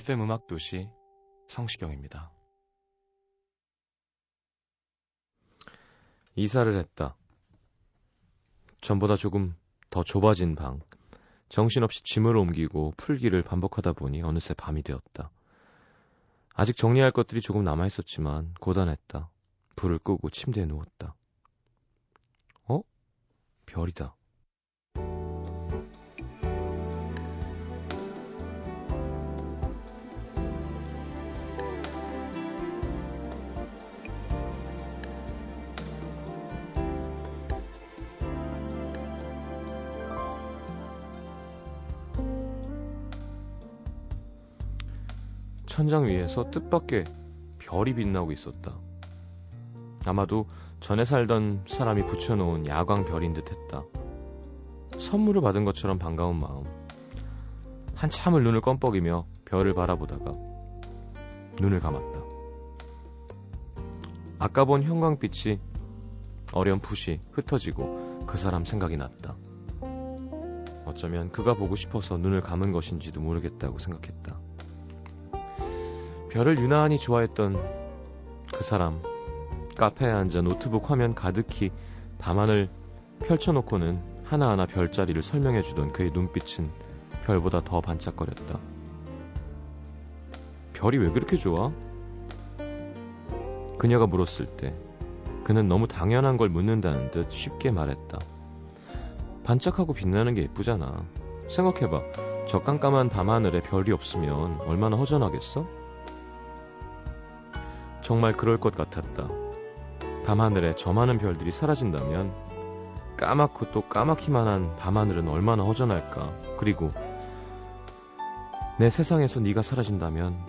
FM 음악 도시 성시경입니다. 이사를 했다. 전보다 조금 더 좁아진 방. 정신없이 짐을 옮기고 풀기를 반복하다 보니 어느새 밤이 되었다. 아직 정리할 것들이 조금 남아 있었지만 고단했다. 불을 끄고 침대에 누웠다. 어? 별이다. 천장 위에서 뜻밖의 별이 빛나고 있었다. 아마도 전에 살던 사람이 붙여놓은 야광 별인 듯 했다. 선물을 받은 것처럼 반가운 마음. 한참을 눈을 껌뻑이며 별을 바라보다가 눈을 감았다. 아까 본 형광빛이 어렴풋이 흩어지고 그 사람 생각이 났다. 어쩌면 그가 보고 싶어서 눈을 감은 것인지도 모르겠다고 생각했다. 별을 유난히 좋아했던 그 사람 카페에 앉아 노트북 화면 가득히 밤하늘 펼쳐놓고는 하나하나 별자리를 설명해주던 그의 눈빛은 별보다 더 반짝거렸다. 별이 왜 그렇게 좋아? 그녀가 물었을 때 그는 너무 당연한 걸 묻는다는 듯 쉽게 말했다. 반짝하고 빛나는 게 예쁘잖아. 생각해봐. 저 깜깜한 밤하늘에 별이 없으면 얼마나 허전하겠어? 정말 그럴 것 같았다. 밤하늘에 저 많은 별들이 사라진다면 까맣고 또 까맣기만한 밤하늘은 얼마나 허전할까. 그리고 내 세상에서 네가 사라진다면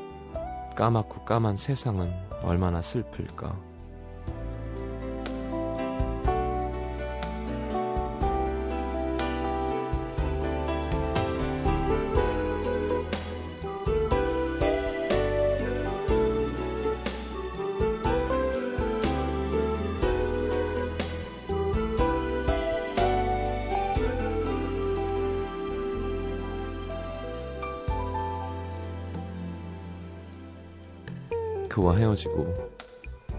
까맣고 까만 세상은 얼마나 슬플까. 헤어지고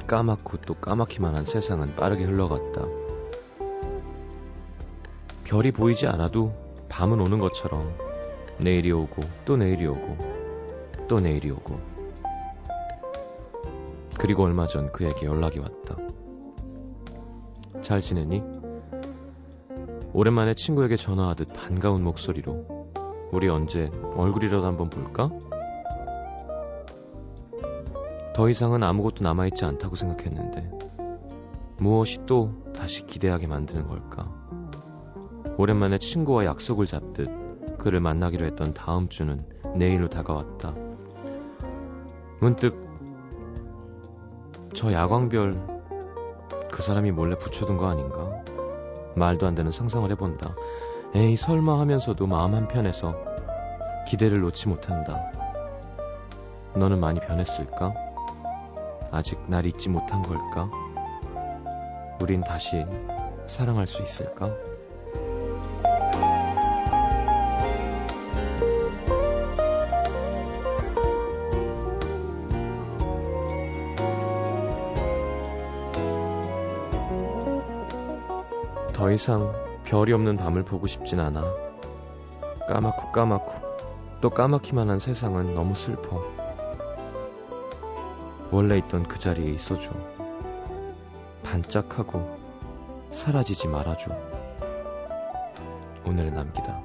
까맣고 또 까맣기만 한 세상은 빠르게 흘러갔다. 별이 보이지 않아도 밤은 오는 것처럼 내일이 오고 또 내일이 오고 또 내일이 오고 그리고 얼마 전 그에게 연락이 왔다. 잘 지내니? 오랜만에 친구에게 전화하듯 반가운 목소리로 우리 언제 얼굴이라도 한번 볼까? 더 이상은 아무것도 남아있지 않다고 생각했는데 무엇이 또 다시 기대하게 만드는 걸까? 오랜만에 친구와 약속을 잡듯 그를 만나기로 했던 다음 주는 내일로 다가왔다. 문득 저 야광별 그 사람이 몰래 붙여둔 거 아닌가? 말도 안 되는 상상을 해본다. 에이 설마 하면서도 마음 한편에서 기대를 놓지 못한다. 너는 많이 변했을까? 아직 날 잊지 못한 걸까? 우린 다시 사랑할 수 있을까? 더 이상 별이 없는 밤을 보고 싶진 않아. 까맣고 까맣고 또 까맣기만 한 세상은 너무 슬퍼. 원래 있던 그 자리에 있어줘. 반짝하고 사라지지 말아줘. 오늘의 남기다.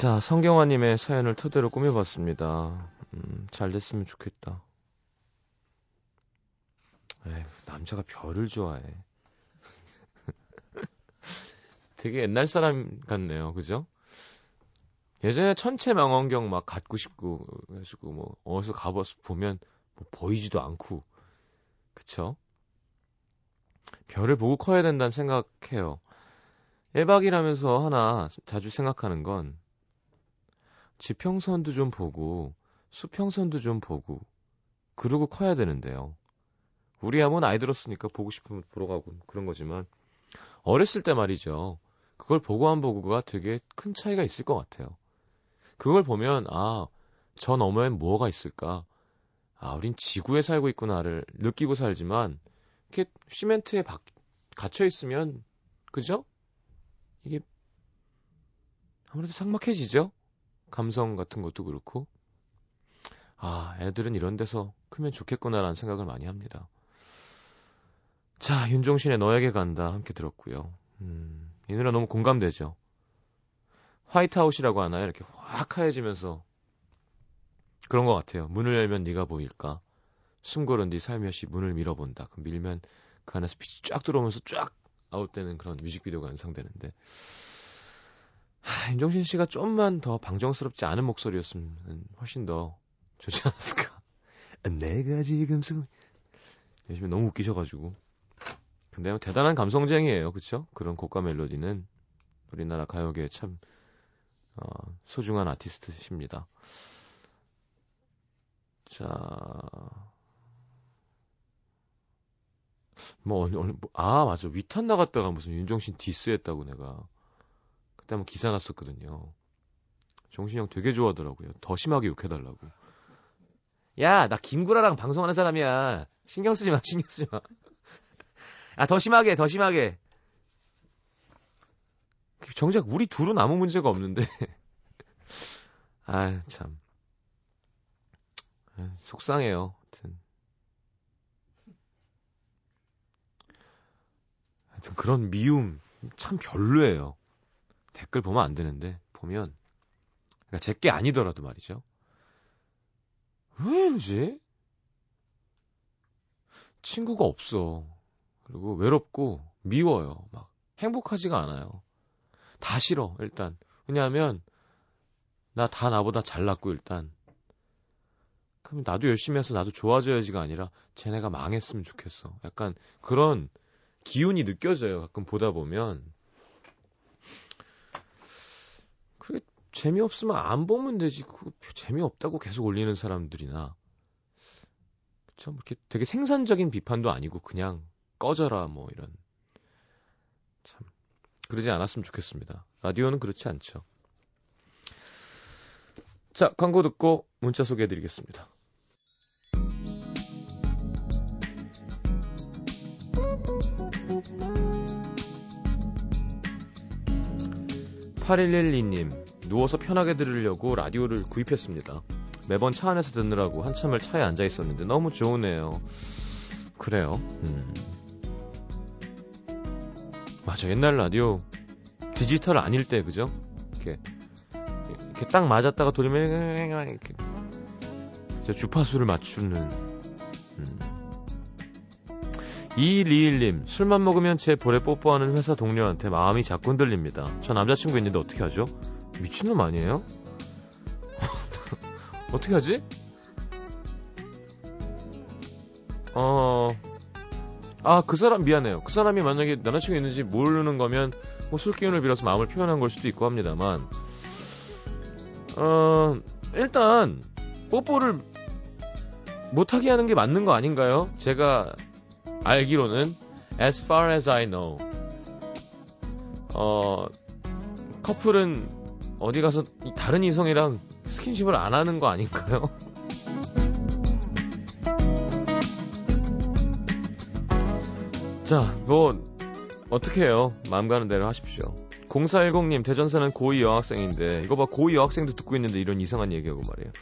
자, 성경화님의 사연을 토대로 꾸며봤습니다. 음, 잘 됐으면 좋겠다. 에휴, 남자가 별을 좋아해. 되게 옛날 사람 같네요. 그죠? 예전에 천체망원경 막 갖고 싶고, 해가지고 뭐, 어디서 가봐서 보면 뭐 보이지도 않고, 그쵸? 별을 보고 커야 된다는 생각해요. 1박이라면서 하나 자주 생각하는 건, 지평선도 좀 보고, 수평선도 좀 보고, 그러고 커야 되는데요. 우리 아무는 아이 들었으니까 보고 싶으면 보러 가고 그런 거지만, 어렸을 때 말이죠. 그걸 보고 안 보고가 되게 큰 차이가 있을 것 같아요. 그걸 보면, 아, 저 너머엔 뭐가 있을까? 아, 우린 지구에 살고 있구나를 느끼고 살지만, 이렇게 시멘트에 박, 갇혀 있으면, 그죠? 이게, 아무래도 삭막해지죠? 감성 같은 것도 그렇고. 아, 애들은 이런 데서 크면 좋겠구나라는 생각을 많이 합니다. 자, 윤종신의 너에게 간다 함께 들었고요. 음, 이 노래 너무 공감되죠. 화이트아웃이라고 하나요? 이렇게 확 하얘지면서 그런 것 같아요. 문을 열면 네가 보일까? 숨고른 뒤 살며시 문을 밀어본다. 그럼 밀면 그 안에서 빛이 쫙 들어오면서 쫙 아웃되는 그런 뮤직비디오가 연상되는데 하, 윤종신 씨가 좀만 더 방정스럽지 않은 목소리였으면 훨씬 더 좋지 않았을까. 내가 지금 쓰고 요즘에 너무 웃기셔가지고 근데 뭐 대단한 감성쟁이에요, 그쵸? 그런 고가 멜로디는 우리나라 가요계에 참 어, 소중한 아티스트십니다. 자, 뭐, 뭐, 아, 맞아. 위탄 나갔다가 무슨 윤종신 디스했다고 내가. 그때 한번 기사 났었거든요. 정신형 되게 좋아하더라고요. 더 심하게 욕해달라고. 야, 나 김구라랑 방송하는 사람이야. 신경 쓰지 마, 신경 쓰지 마. 아, 더 심하게, 더 심하게. 정작 우리 둘은 아무 문제가 없는데. 아, 참. 아, 속상해요. 하여튼. 하여튼 그런 미움 참 별로예요. 댓글 보면 안 되는데 보면 그러니까 제게 아니더라도 말이죠. 왜 이러지? 친구가 없어. 그리고 외롭고 미워요. 막 행복하지가 않아요. 다 싫어 일단. 왜냐하면 나 다 나보다 잘났고 일단. 그럼 나도 열심히 해서 나도 좋아져야지가 아니라 쟤네가 망했으면 좋겠어. 약간 그런 기운이 느껴져요. 가끔 보다 보면. 그게 재미없으면 안 보면 되지. 그 재미없다고 계속 올리는 사람들이나. 좀 이렇게 되게 생산적인 비판도 아니고 그냥 꺼져라 뭐 이런. 참 그러지 않았으면 좋겠습니다. 라디오는 그렇지 않죠. 자, 광고 듣고 문자 소개해 드리겠습니다. 8112님, 누워서 편하게 들으려고 라디오를 구입했습니다. 매번 차 안에서 듣느라고 한참을 차에 앉아 있었는데 너무 좋으네요. 그래요. 음. 맞아. 옛날 라디오 디지털 아닐 때 그죠? 이렇게 이렇게 딱 맞았다가 돌리면 이렇게 주파수를 맞추는 음. 2121님, 술만 먹으면 제 볼에 뽀뽀하는 회사 동료한테 마음이 자꾸 흔들립니다. 저 남자친구 있는데 어떻게 하죠? 미친놈 아니에요? 어떻게 하지? 어, 아, 그 사람 미안해요. 그 사람이 만약에 남자친구 있는지 모르는 거면 뭐 술기운을 빌어서 마음을 표현한 걸 수도 있고 합니다만, 어, 일단 뽀뽀를 못하게 하는 게 맞는 거 아닌가요? 제가 알기로는 as far as I know 어 커플은 어디 가서 다른 이성이랑 스킨십을 안 하는 거 아닌가요? 자, 뭐 어떻게 해요? 마음 가는 대로 하십시오. 0410님 대전 사는 고2 여학생인데 이거 봐 고2 여학생도 듣고 있는데 이런 이상한 얘기하고 말이에요.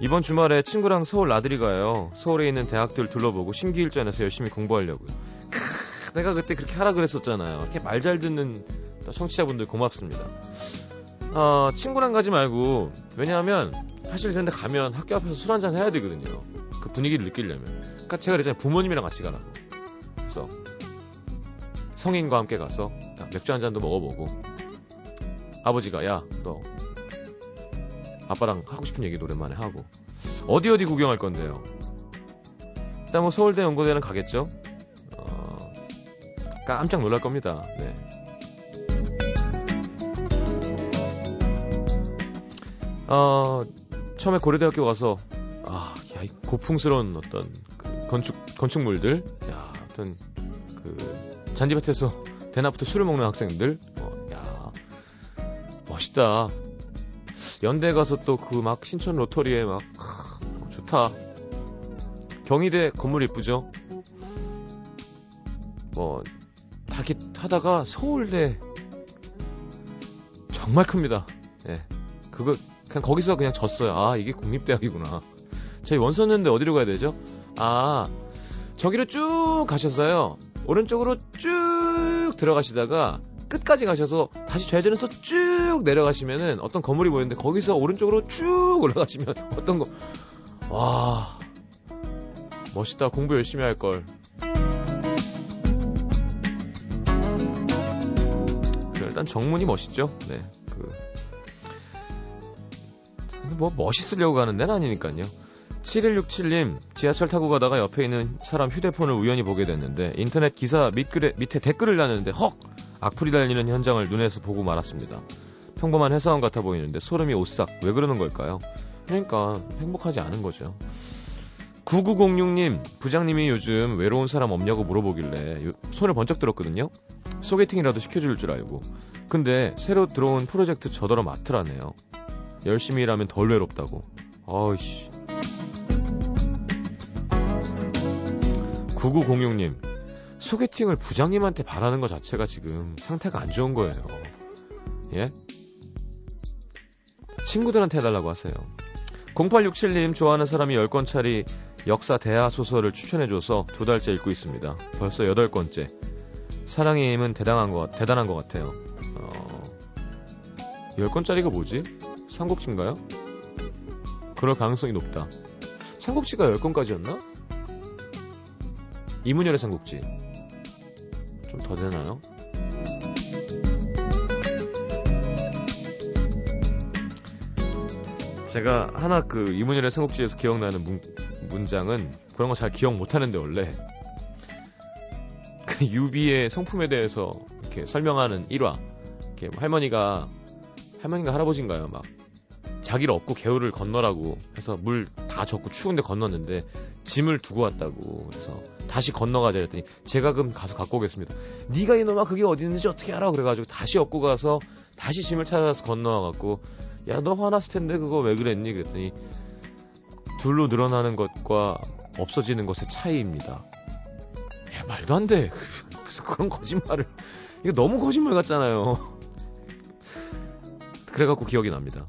이번 주말에 친구랑 서울 나들이 가요. 서울에 있는 대학들 둘러보고 심기일전에서 열심히 공부하려고요. 크, 내가 그때 그렇게 하라 그랬었잖아요. 이렇게 말 잘 듣는 청취자분들 고맙습니다. 어, 친구랑 가지 말고 왜냐하면 사실 근데 가면 학교 앞에서 술 한잔 해야 되거든요. 그 분위기를 느끼려면. 그러니까 제가 그랬잖아요. 부모님이랑 같이 가라고. 그래서 성인과 함께 가서 맥주 한 잔도 먹어보고 아버지가 야 너 아빠랑 하고 싶은 얘기 오랜만에 하고 어디 어디 구경할 건데요. 일단 뭐 서울대 연고대는 가겠죠. 어, 깜짝 놀랄 겁니다. 네. 어, 처음에 고려대학교 가서 아, 야, 이 고풍스러운 어떤 그 건축 건축물들, 야, 어떤 그 잔디밭에서 대낮부터 술을 먹는 학생들, 어, 야, 멋있다. 연대 가서 또 그 막 신촌 로터리에 막 하, 좋다. 경희대 건물 이쁘죠? 뭐 다기 하다가 서울대 정말 큽니다. 예. 그거 그냥 거기서 그냥 졌어요. 아, 이게 국립대학이구나. 저희 원서는데 어디로 가야 되죠? 아, 저기로 쭉 가셨어요. 오른쪽으로 쭉 들어가시다가 끝까지 가셔서 다시 좌회전해서 쭉 내려가시면은 어떤 건물이 보이는데 거기서 오른쪽으로 쭉 올라가시면 어떤 거, 와, 멋있다. 공부 열심히 할 걸. 일단 정문이 멋있죠. 네, 그 뭐 멋있으려고 가는 데는 아니니까요. 7167님, 지하철 타고 가다가 옆에 있는 사람 휴대폰을 우연히 보게 됐는데 인터넷 기사 밑글에, 밑에 댓글을 다는데 헉! 악플이 달리는 현장을 눈에서 보고 말았습니다. 평범한 회사원 같아 보이는데 소름이 오싹. 왜 그러는 걸까요? 그러니까 행복하지 않은 거죠. 9906님, 부장님이 요즘 외로운 사람 없냐고 물어보길래 손을 번쩍 들었거든요. 소개팅이라도 시켜줄 줄 알고. 근데 새로 들어온 프로젝트 저더러 맡으라네요. 열심히 일하면 덜 외롭다고. 아이씨. 9906님, 소개팅을 부장님한테 바라는 것 자체가 지금 상태가 안 좋은 거예요. 예? 친구들한테 해달라고 하세요. 0867님, 좋아하는 사람이 10권짜리 역사 대하 소설을 추천해줘서 두 달째 읽고 있습니다. 벌써 8권째. 사랑의 힘은 대단한 것, 대단한 것 같아요. 어, 10권짜리가 뭐지? 삼국지인가요? 그럴 가능성이 높다. 삼국지가 10권까지였나? 이문열의 삼국지. 좀 더 되나요? 제가 하나 그 이문열의 삼국지에서 기억나는 문, 문장은 그런 거 잘 기억 못하는데 원래 그 유비의 성품에 대해서 이렇게 설명하는 1화 이렇게 할머니가 할머니가 할아버지인가요 막 자기를 업고 개울을 건너라고 해서 물 다 젖고 추운데 건넜는데 짐을 두고 왔다고 그래서 다시 건너가자 그랬더니 제가 그럼 가서 갖고 오겠습니다. 네가 이놈아 그게 어디 있는지 어떻게 알아? 그래가지고 다시 업고 가서 다시 짐을 찾아서 건너와갖고 야 너 화났을 텐데 그거 왜 그랬니? 그랬더니 둘로 늘어나는 것과 없어지는 것의 차이입니다. 야 말도 안 돼. 그래서 그런 거짓말을 이거 너무 거짓말 같잖아요. 그래갖고 기억이 납니다.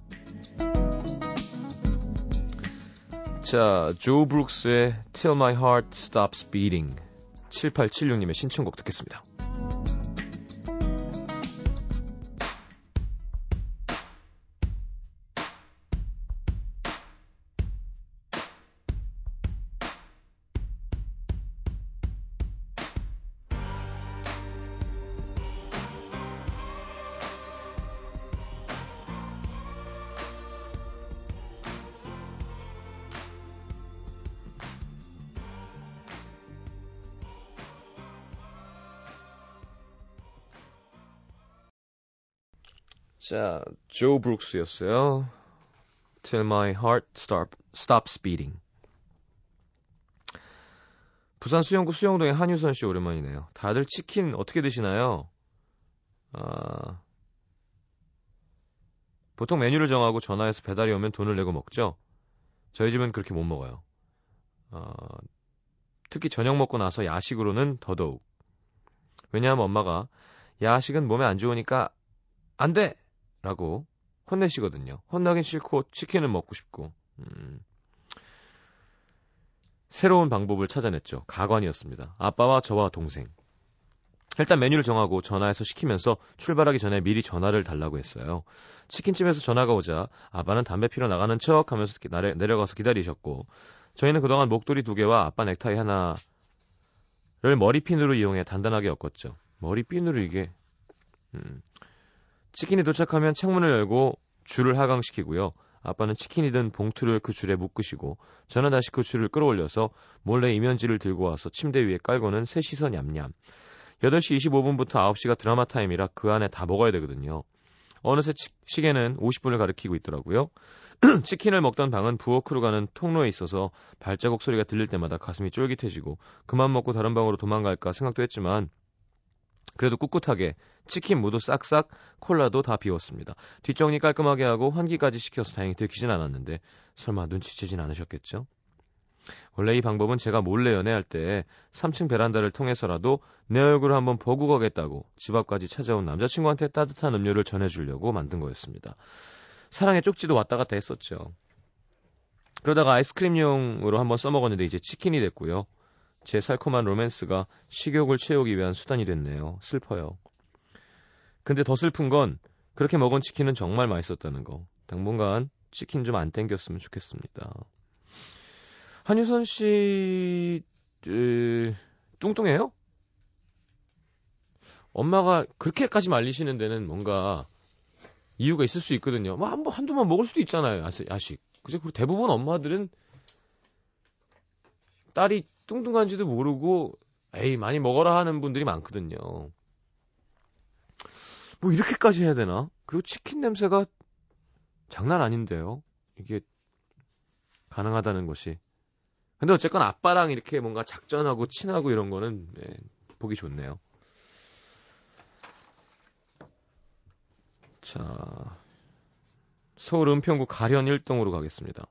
자, 조 브룩스의 Till My Heart Stops Beating 7876님의 신청곡 듣겠습니다. 자, 조 브룩스였어요. Till My Heart Stop, Stops Beating. 부산 수영구 수영동의 한유선 씨 오랜만이네요. 다들 치킨 어떻게 드시나요? 아, 보통 메뉴를 정하고 전화해서 배달이 오면 돈을 내고 먹죠. 저희 집은 그렇게 못 먹어요. 어, 특히 저녁 먹고 나서 야식으로는 더더욱. 왜냐하면 엄마가 야식은 몸에 안 좋으니까 안 돼! 라고 혼내시거든요. 혼나긴 싫고 치킨을 먹고 싶고. 음. 새로운 방법을 찾아냈죠. 가관이었습니다. 아빠와 저와 동생. 일단 메뉴를 정하고 전화해서 시키면서 출발하기 전에 미리 전화를 달라고 했어요. 치킨집에서 전화가 오자 아빠는 담배 피러 나가는 척 하면서 내려가서 기다리셨고 저희는 그동안 목도리 두 개와 아빠 넥타이 하나를 머리핀으로 이용해 단단하게 엮었죠. 머리핀으로 이게 음. 치킨이 도착하면 창문을 열고 줄을 하강시키고요. 아빠는 치킨이 든 봉투를 그 줄에 묶으시고 저는 다시 그 줄을 끌어올려서 몰래 이면지를 들고 와서 침대 위에 깔고는 셋이서 냠냠. 8시 25분부터 9시가 드라마 타임이라 그 안에 다 먹어야 되거든요. 어느새 치, 시계는 50분을 가리키고 있더라고요. 치킨을 먹던 방은 부엌으로 가는 통로에 있어서 발자국 소리가 들릴 때마다 가슴이 쫄깃해지고 그만 먹고 다른 방으로 도망갈까 생각도 했지만 그래도 꿋꿋하게 치킨 모두 싹싹 콜라도 다 비웠습니다. 뒷정리 깔끔하게 하고 환기까지 시켜서 다행히 들키진 않았는데 설마 눈치채진 않으셨겠죠? 원래 이 방법은 제가 몰래 연애할 때 3층 베란다를 통해서라도 내 얼굴을 한번 보고 가겠다고 집 앞까지 찾아온 남자친구한테 따뜻한 음료를 전해주려고 만든 거였습니다. 사랑의 쪽지도 왔다 갔다 했었죠. 그러다가 아이스크림용으로 한번 써먹었는데 이제 치킨이 됐고요. 제 살콤한 로맨스가 식욕을 채우기 위한 수단이 됐네요. 슬퍼요. 근데 더 슬픈 건 그렇게 먹은 치킨은 정말 맛있었다는 거. 당분간 치킨 좀 안 땡겼으면 좋겠습니다. 한유선 씨, 에, 뚱뚱해요? 엄마가 그렇게까지 말리시는 데는 뭔가 이유가 있을 수 있거든요. 뭐 한 번, 한두 번 먹을 수도 있잖아요. 야식. 그죠? 그리고 대부분 엄마들은 딸이 뚱뚱한지도 모르고 에이, 많이 먹어라 하는 분들이 많거든요. 뭐 이렇게까지 해야 되나? 그리고 치킨 냄새가 장난 아닌데요. 이게 가능하다는 것이. 근데 어쨌건 아빠랑 이렇게 뭔가 작전하고 친하고 이런 거는 네, 보기 좋네요. 자, 서울 은평구 가련 1동으로 가겠습니다.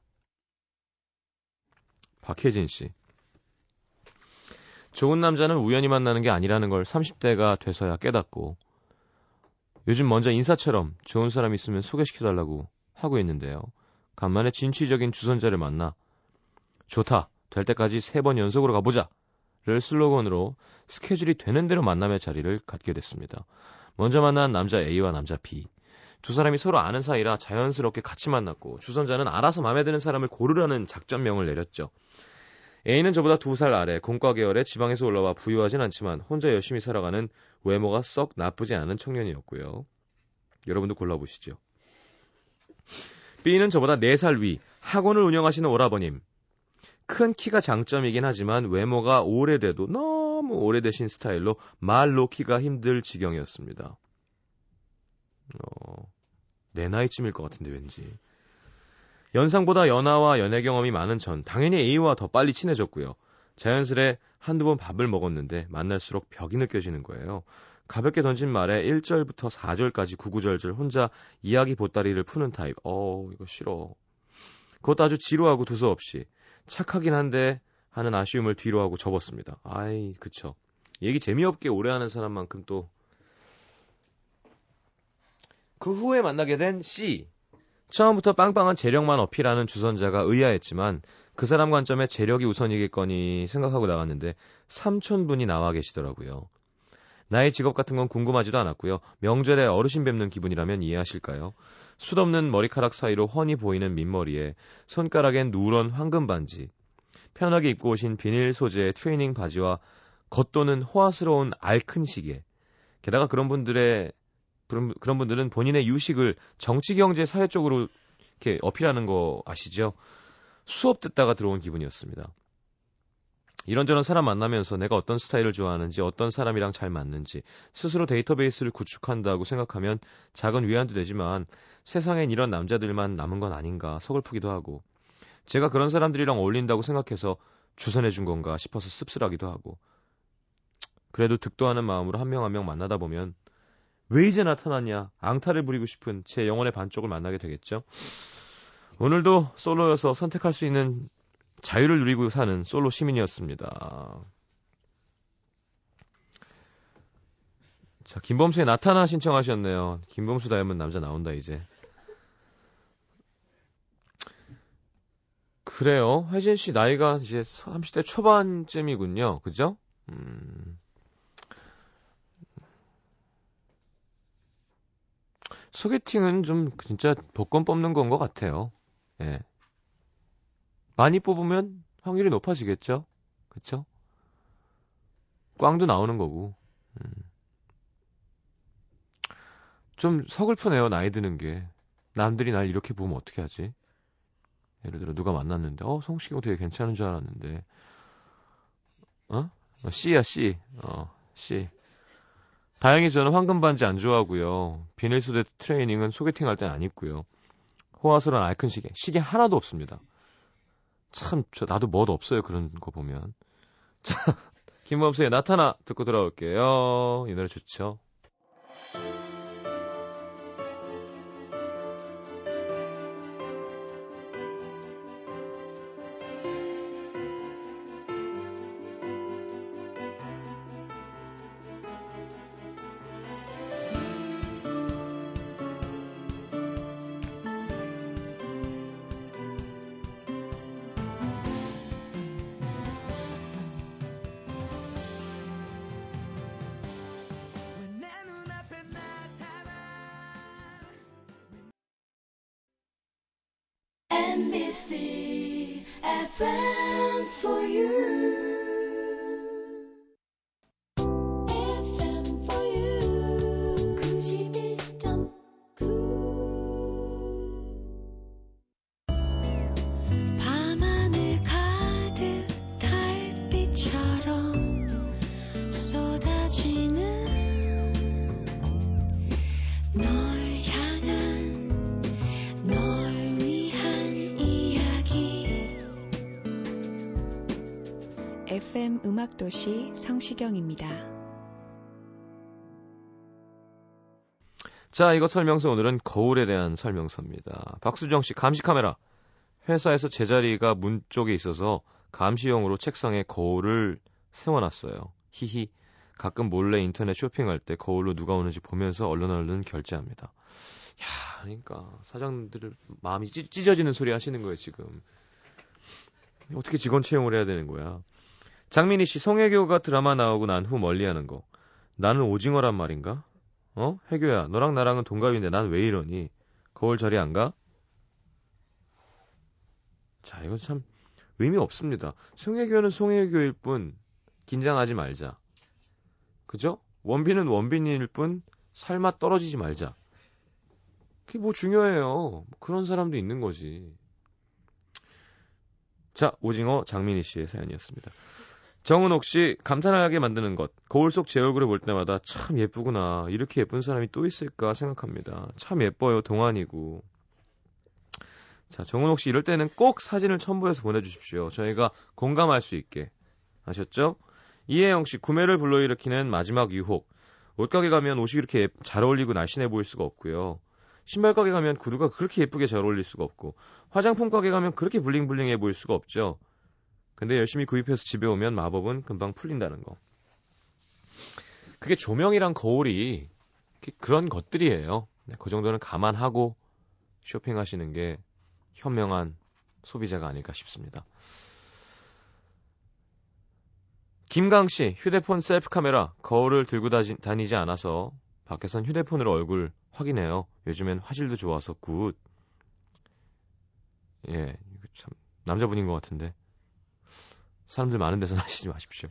박혜진 씨. 좋은 남자는 우연히 만나는 게 아니라는 걸 30대가 돼서야 깨닫고 요즘 먼저 인사처럼 좋은 사람 있으면 소개시켜달라고 하고 있는데요. 간만에 진취적인 주선자를 만나 좋다. 될 때까지 세 번 연속으로 가보자. 를 슬로건으로 스케줄이 되는 대로 만남의 자리를 갖게 됐습니다. 먼저 만난 남자 A와 남자 B. 두 사람이 서로 아는 사이라 자연스럽게 같이 만났고 주선자는 알아서 마음에 드는 사람을 고르라는 작전명을 내렸죠. A는 저보다 두 살 아래 공과 계열에 지방에서 올라와 부유하진 않지만 혼자 열심히 살아가는 외모가 썩 나쁘지 않은 청년이었고요. 여러분도 골라보시죠. B는 저보다 4살 위 학원을 운영하시는 오라버님. 큰 키가 장점이긴 하지만 외모가 오래돼도 너무 오래되신 스타일로 말 놓기가 힘들 지경이었습니다. 어, 내 나이쯤일 것 같은데 왠지. 연상보다 연하와 연애 경험이 많은 전 당연히 A와 더 빨리 친해졌고요. 자연스레 한두 번 밥을 먹었는데 만날수록 벽이 느껴지는 거예요. 가볍게 던진 말에 1절부터 4절까지 구구절절 혼자 이야기 보따리를 푸는 타입. 어, 이거 싫어. 그것도 아주 지루하고 두서없이. 착하긴 한데 하는 아쉬움을 뒤로 하고 접었습니다. 아이, 그쵸. 얘기 재미없게 오래 하는 사람만큼 또. 그 후에 만나게 된 C. 처음부터 빵빵한 재력만 어필하는 주선자가 의아했지만 그 사람 관점에 재력이 우선이겠거니 생각하고 나갔는데 삼촌분이 나와 계시더라고요. 나의 직업 같은 건 궁금하지도 않았고요. 명절에 어르신 뵙는 기분이라면 이해하실까요? 숱없는 머리카락 사이로 훤히 보이는 민머리에 손가락엔 누런 황금 반지, 편하게 입고 오신 비닐 소재의 트레이닝 바지와 겉도는 호화스러운 알큰 시계. 게다가 그런 분들의 그런 분들은 본인의 유식을 정치, 경제, 사회 쪽으로 이렇게 어필하는 거 아시죠? 수업 듣다가 들어온 기분이었습니다. 이런저런 사람 만나면서 내가 어떤 스타일을 좋아하는지, 어떤 사람이랑 잘 맞는지 스스로 데이터베이스를 구축한다고 생각하면 작은 위안도 되지만 세상엔 이런 남자들만 남은 건 아닌가 서글프기도 하고 제가 그런 사람들이랑 어울린다고 생각해서 주선해 준 건가 싶어서 씁쓸하기도 하고 그래도 득도 하는 마음으로 한 명 한명 만나다 보면 왜 이제 나타났냐 앙탈을 부리고 싶은 제 영혼의 반쪽을 만나게 되겠죠. 오늘도 솔로여서 선택할 수 있는 자유를 누리고 사는 솔로 시민이었습니다. 자, 김범수의 나타나 신청하셨네요. 김범수 닮은 남자 나온다, 이제. 그래요. 혜진 씨 나이가 이제 30대 초반쯤이군요. 그죠? 음. 소개팅은 좀 진짜 복권 뽑는 건 것 같아요. 예. 많이 뽑으면 확률이 높아지겠죠? 그쵸? 꽝도 나오는 거고. 음. 좀 서글프네요, 나이 드는 게. 남들이 날 이렇게 보면 어떻게 하지? 예를 들어, 누가 만났는데, 어, 성시경 되게 괜찮은 줄 알았는데, 어? 어 C야, C. 어, C. 다행히 저는 황금 반지 안 좋아하고요. 비닐 소재 트레이닝은 소개팅 할 땐 안 입고요. 호화스러운 알큰 시계, 시계 하나도 없습니다. 참, 저, 나도 멋 없어요. 그런 거 보면. 자, 김범수의 나타나 듣고 돌아올게요. 이 노래 좋죠. 음악도시 성시경입니다. 자, 이것 설명서 오늘은 거울에 대한 설명서입니다. 박수정 씨, 감시 카메라. 회사에서 제자리가 문 쪽에 있어서 감시용으로 책상에 거울을 세워놨어요. 히히. 가끔 몰래 인터넷 쇼핑할 때 거울로 누가 오는지 보면서 얼른 얼른 결제합니다. 야, 그러니까 사장들 마음이 찢, 찢어지는 소리 하시는 거예요, 지금. 어떻게 직원 채용을 해야 되는 거야? 장민희 씨, 송혜교가 드라마 나오고 난 후 멀리하는 거. 나는 오징어란 말인가? 어? 혜교야, 너랑 나랑은 동갑인데 난 왜 이러니? 거울 자리 안 가? 자, 이건 참 의미 없습니다. 송혜교는 송혜교일 뿐 긴장하지 말자. 그죠? 원빈은 원빈일 뿐 살맛 떨어지지 말자. 그게 뭐 중요해요. 그런 사람도 있는 거지. 자, 오징어 장민희 씨의 사연이었습니다. 정은옥 씨, 감탄하게 만드는 것. 거울 속 제 얼굴을 볼 때마다 참 예쁘구나. 이렇게 예쁜 사람이 또 있을까 생각합니다. 참 예뻐요. 동안이고. 자, 정은옥 씨 이럴 때는 꼭 사진을 첨부해서 보내주십시오. 저희가 공감할 수 있게. 아셨죠? 이혜영 씨, 구매를 불러일으키는 마지막 유혹. 옷가게 가면 옷이 이렇게 잘 어울리고 날씬해 보일 수가 없고요. 신발 가게 가면 구두가 그렇게 예쁘게 잘 어울릴 수가 없고 화장품 가게 가면 그렇게 bling bling해 보일 수가 없죠. 근데 열심히 구입해서 집에 오면 마법은 금방 풀린다는 거. 그게 조명이랑 거울이 그런 것들이에요. 네, 그 정도는 감안하고 쇼핑하시는 게 현명한 소비자가 아닐까 싶습니다. 김강 씨, 휴대폰 셀프 카메라 거울을 들고 다니지 않아서 밖에선 휴대폰으로 얼굴 확인해요. 요즘엔 화질도 좋아서 good. 예, 참 남자분인 것 같은데. 사람들 많은 데서 하시지 마십시오.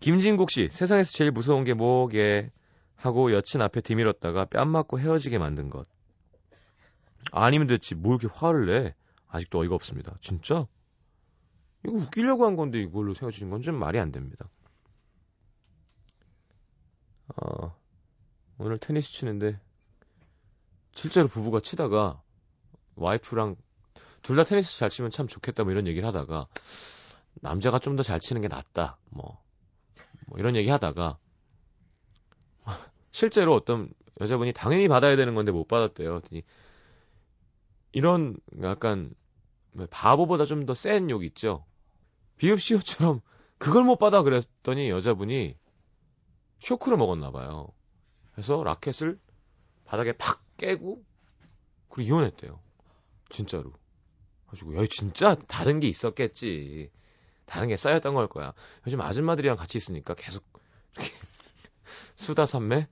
김진국 씨, 세상에서 제일 무서운 게 뭐게 하고 여친 앞에 뒤밀었다가 뺨 맞고 헤어지게 만든 것. 아니면 됐지, 뭘 이렇게 화를 내? 아직도 어이가 없습니다. 진짜? 이거 웃기려고 한 건데 이걸로 세워주신 건좀 말이 안 됩니다. 어, 오늘 테니스 치는데 실제로 부부가 치다가 와이프랑 둘 다 테니스 잘 치면 참 좋겠다 뭐 이런 얘기를 하다가 남자가 좀 더 잘 치는 게 낫다 뭐, 뭐 이런 얘기 하다가 실제로 어떤 여자분이 당연히 받아야 되는 건데 못 받았대요. 이런 약간 바보보다 좀 더 센 욕 있죠. 비읍시오처럼 그걸 못 받아 그랬더니 여자분이 쇼크를 먹었나 봐요. 그래서 라켓을 바닥에 팍 깨고 그리고 이혼했대요. 진짜로. 가지고 야 진짜 다른 게 있었겠지. 다른 게 쌓였던 걸 거야. 요즘 아줌마들이랑 같이 있으니까 계속 수다 삼매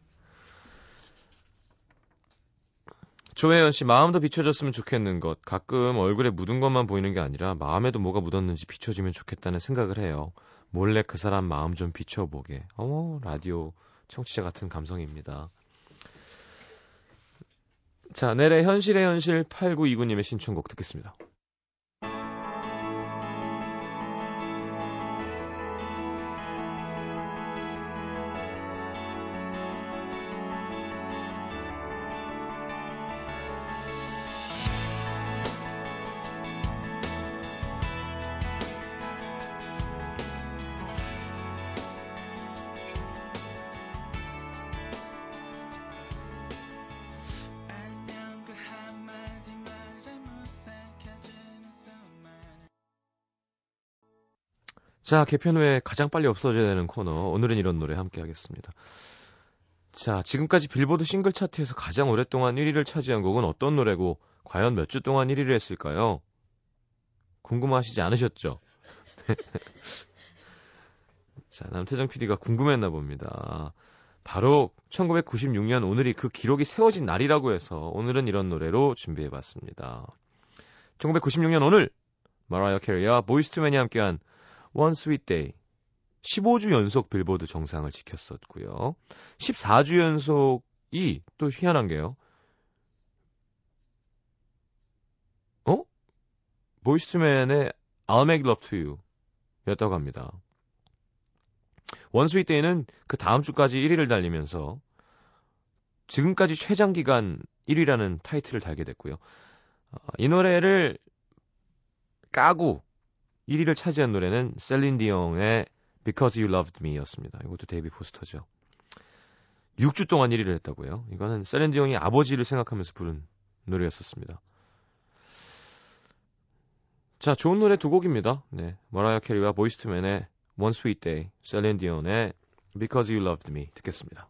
조혜연 씨, 마음도 비춰졌으면 좋겠는 것. 가끔 얼굴에 묻은 것만 보이는 게 아니라 마음에도 뭐가 묻었는지 비춰지면 좋겠다는 생각을 해요. 몰래 그 사람 마음 좀 비춰보게. 어머, 라디오 청취자 같은 감성입니다. 자, 내래 현실의 현실 8929님의 신청곡 듣겠습니다. 자, 개편 후에 가장 빨리 없어져야 되는 코너. 오늘은 이런 노래 함께 하겠습니다. 자, 지금까지 빌보드 싱글 차트에서 가장 오랫동안 1위를 차지한 곡은 어떤 노래고, 과연 몇 주 동안 1위를 했을까요? 궁금하시지 않으셨죠? 자, 남태정 PD가 궁금했나 봅니다. 바로 1996년 오늘이 그 기록이 세워진 날이라고 해서 오늘은 이런 노래로 준비해 봤습니다. 1996년 오늘 마라이어 캐리와 보이스투맨이 함께한 One Sweet Day 15주 연속 빌보드 정상을 지켰었고요. 14주 연속이 또 희한한 게요. 어? 보이스투맨의 I'll Make Love to You 였다고 합니다. One Sweet Day는 그 다음 주까지 1위를 달리면서 지금까지 최장 기간 1위라는 타이틀을 달게 됐고요. 어, 이 노래를 깨고 1위를 차지한 노래는 셀린 디옹의 Because You Loved Me 였습니다. 이것도 데이빗 포스터죠. 6주 동안 1위를 했다고요. 이거는 셀린 디옹이 아버지를 생각하면서 부른 노래였었습니다. 자, 좋은 노래 두 곡입니다. 네. 머라이어 캐리와 보이스투맨의 One Sweet Day, 셀린 디온의 Because You Loved Me 듣겠습니다.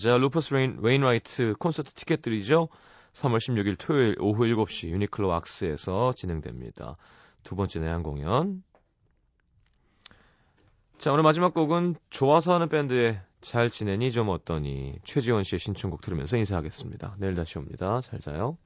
자, 루퍼스 레인, 웨인라이트 콘서트 티켓들이죠. 3월 16일 토요일 오후 7시 유니클로 악스에서 진행됩니다. 두 번째 내한 공연. 자, 오늘 마지막 곡은 좋아서 하는 밴드의 잘 지내니 좀 어떠니 최지원 씨의 신청곡 들으면서 인사하겠습니다. 내일 다시 옵니다. 잘 자요.